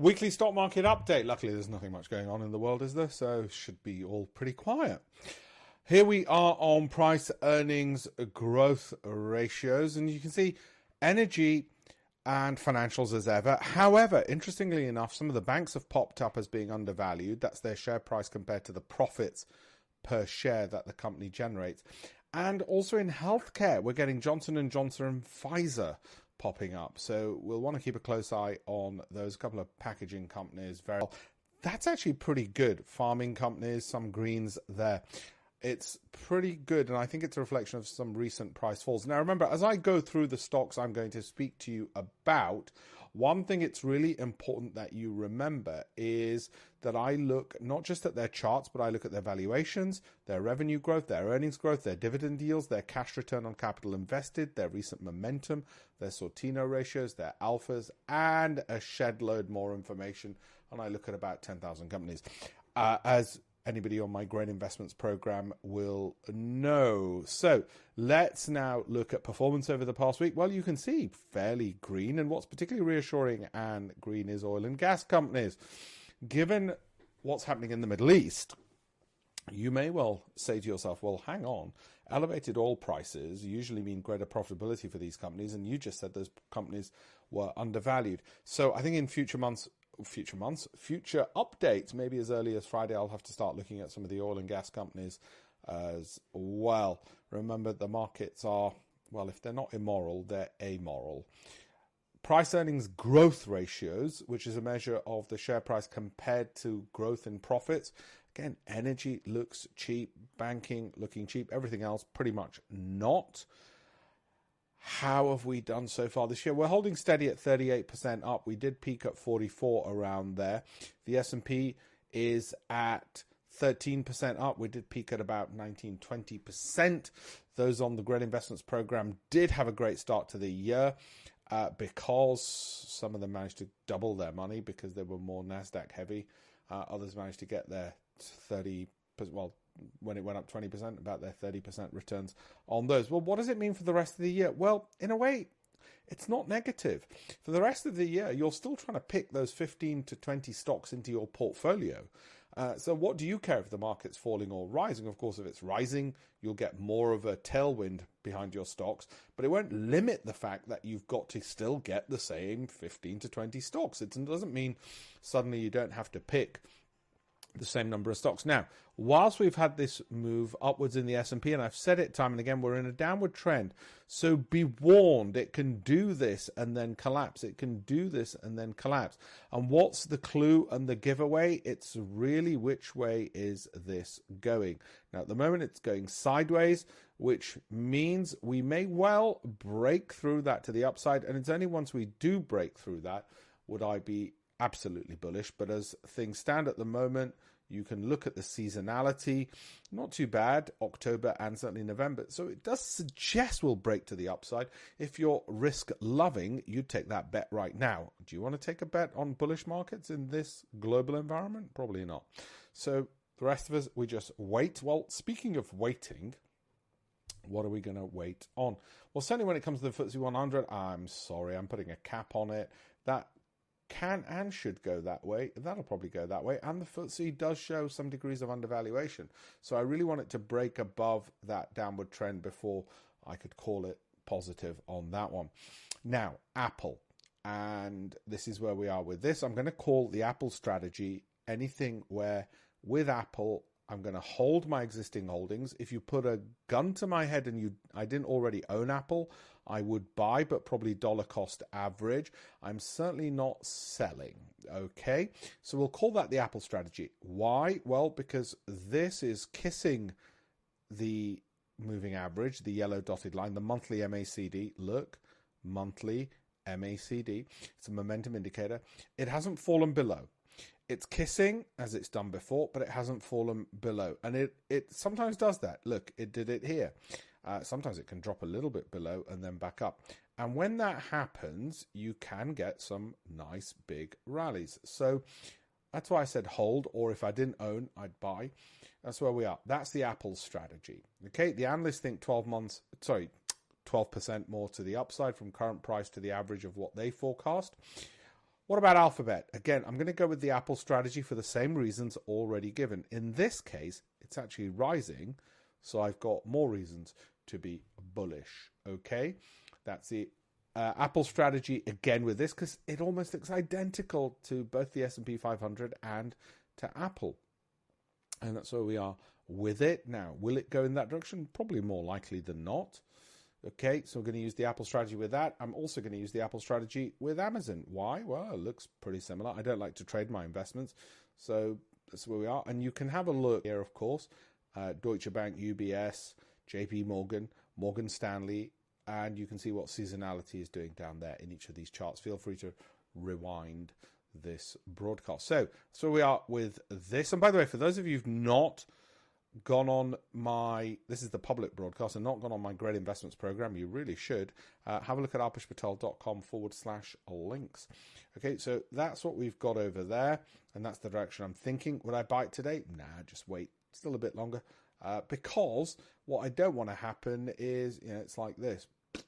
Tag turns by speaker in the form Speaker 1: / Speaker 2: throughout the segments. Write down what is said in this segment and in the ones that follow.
Speaker 1: Weekly stock market update. Luckily, there's nothing much going on in the world, is there? So, should be all pretty quiet. Here we are on price earnings growth ratios, and you can see energy and financials as ever. However, interestingly enough, some of the banks have popped up as being undervalued. That's their share price compared to the profits per share that the company generates. And also in healthcare, we're getting Johnson and Johnson and Pfizer popping up. So we'll want to keep a close eye on those couple of packaging companies. Very well. That's actually pretty good. Farming companies, some greens there. It's pretty good, and I think it's a reflection of some recent price falls. Now, remember, as I go through the stocks I'm going to speak to you about, one thing it's really important that you remember is that I look not just at their charts, but I look at their valuations, their revenue growth, their earnings growth, their dividend yields, their cash return on capital invested, their recent momentum, their Sortino ratios, their alphas, and a shed load more information. And I look at about 10,000 companies. Uh, as anybody on my great investments program will know. So let's now look at performance over the past week. Well, you can see fairly green, and what's particularly reassuring and green is oil and gas companies. Given what's happening in the Middle East, you may well say to yourself, well, hang on, elevated oil prices usually mean greater profitability for these companies, and you just said those companies were undervalued. So I think in future months, future months, future updates, maybe as early as Friday, I'll have to start looking at some of the oil and gas companies uh, as well. Remember, the markets are, well, if they're not immoral, they're amoral. Price earnings growth ratios, which is a measure of the share price compared to growth in profits. Again, energy looks cheap, banking looking cheap, everything else pretty much not. How have we done so far this year? We're holding steady at 38% up. We did peak at 44 around there. The S&P is at 13% up. We did peak at about 19, 20%. Those on the Great Investments Program did have a great start to the year uh, because some of them managed to double their money because they were more NASDAQ heavy. Uh, others managed to get their 30, well, when it went up 20%, about their 30% returns on those. Well, what does it mean for the rest of the year? Well, in a way, it's not negative. For the rest of the year, you're still trying to pick those 15 to 20 stocks into your portfolio. Uh, so, what do you care if the market's falling or rising? Of course, if it's rising, you'll get more of a tailwind behind your stocks, but it won't limit the fact that you've got to still get the same 15 to 20 stocks. It doesn't mean suddenly you don't have to pick the same number of stocks. Now, whilst we've had this move upwards in the S&P and I've said it time and again we're in a downward trend. So be warned, it can do this and then collapse. It can do this and then collapse. And what's the clue and the giveaway? It's really which way is this going? Now, at the moment it's going sideways, which means we may well break through that to the upside and it's only once we do break through that would I be absolutely bullish. But as things stand at the moment, you can look at the seasonality. Not too bad, October and certainly November. So it does suggest we'll break to the upside. If you're risk loving, you'd take that bet right now. Do you want to take a bet on bullish markets in this global environment? Probably not. So the rest of us, we just wait. Well, speaking of waiting, what are we going to wait on? Well, certainly when it comes to the FTSE 100, I'm sorry, I'm putting a cap on it. That can and should go that way. That'll probably go that way. And the FTSE does show some degrees of undervaluation. So I really want it to break above that downward trend before I could call it positive on that one. Now, Apple. And this is where we are with this. I'm going to call the Apple strategy anything where with Apple I'm going to hold my existing holdings. If you put a gun to my head and you I didn't already own Apple, I would buy, but probably dollar cost average. I'm certainly not selling. Okay, so we'll call that the Apple strategy. Why? Well, because this is kissing the moving average, the yellow dotted line, the monthly MACD. Look, monthly MACD. It's a momentum indicator. It hasn't fallen below it's kissing as it's done before, but it hasn't fallen below. And it, it sometimes does that. Look, it did it here. Uh, sometimes it can drop a little bit below and then back up. And when that happens, you can get some nice big rallies. So that's why I said hold, or if I didn't own, I'd buy. That's where we are. That's the Apple strategy. Okay, the analysts think 12 months, sorry, 12% more to the upside from current price to the average of what they forecast. What about Alphabet? Again, I'm going to go with the Apple strategy for the same reasons already given. In this case, it's actually rising, so I've got more reasons to be bullish. Okay, that's the uh, Apple strategy again with this because it almost looks identical to both the S&P 500 and to Apple. And that's where we are with it. Now, will it go in that direction? Probably more likely than not. Okay, so we're going to use the Apple strategy with that. I'm also going to use the Apple strategy with Amazon. Why? Well, it looks pretty similar. I don't like to trade my investments, so that's where we are. And you can have a look here, of course. Uh, Deutsche Bank, UBS, JP Morgan, Morgan Stanley, and you can see what seasonality is doing down there in each of these charts. Feel free to rewind this broadcast. So, so we are with this. And by the way, for those of you who've not gone on my this is the public broadcast and not gone on my great investments program you really should uh, have a look at alpeshpatel.com forward slash links okay so that's what we've got over there and that's the direction i'm thinking would i buy it today nah just wait still a bit longer uh, because what i don't want to happen is you know it's like this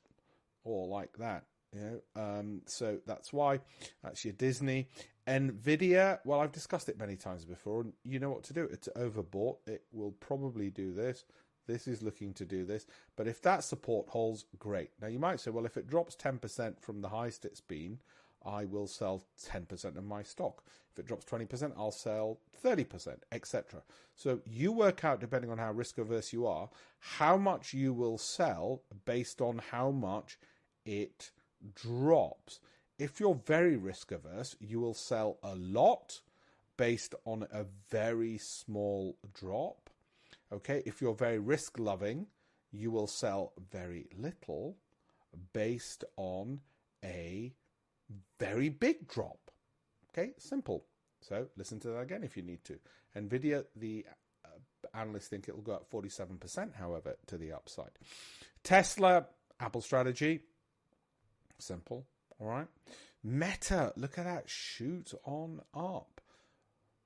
Speaker 1: or like that. You know, um, so that's why that's your Disney. Nvidia, well, I've discussed it many times before, and you know what to do. It's overbought. It will probably do this. This is looking to do this, but if that support holds, great. Now you might say, well, if it drops ten percent from the highest it's been, I will sell ten percent of my stock. If it drops twenty percent, I'll sell thirty percent, etc. So you work out, depending on how risk averse you are, how much you will sell based on how much it drops. If you're very risk averse, you will sell a lot based on a very small drop. Okay, if you're very risk loving, you will sell very little based on a very big drop. Okay, simple. So listen to that again if you need to. Nvidia, the uh, analysts think it will go up 47%, however, to the upside. Tesla, Apple strategy, Simple. All right. Meta, look at that shoot on up.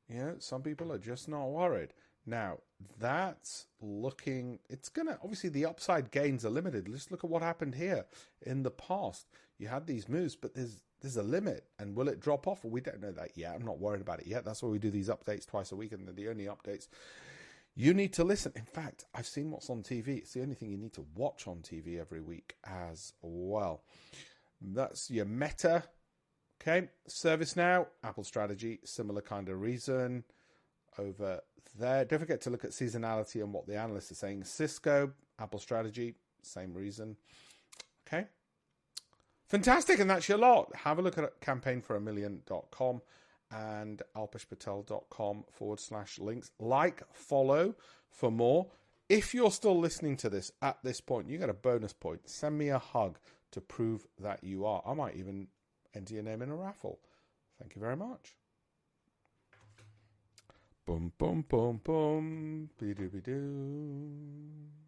Speaker 1: You know, some people are just not worried. Now, that's looking, it's going to, obviously, the upside gains are limited. Let's look at what happened here in the past. You had these moves, but there's there's a limit. And will it drop off? Well, we don't know that yet. I'm not worried about it yet. That's why we do these updates twice a week, and they're the only updates you need to listen. In fact, I've seen what's on TV. It's the only thing you need to watch on TV every week as well. That's your meta. Okay, ServiceNow, Apple strategy, similar kind of reason over there. Don't forget to look at seasonality and what the analysts are saying. Cisco, Apple strategy, same reason. Okay. Fantastic, and that's your lot. Have a look at campaignforamillion.com and alpeshpatel.com forward slash links. Like, follow for more. If you're still listening to this at this point, you get a bonus point. Send me a hug to prove that you are. I might even enter your name in a raffle. Thank you very much. Boom, boom, boom, boom. Be doo be doo.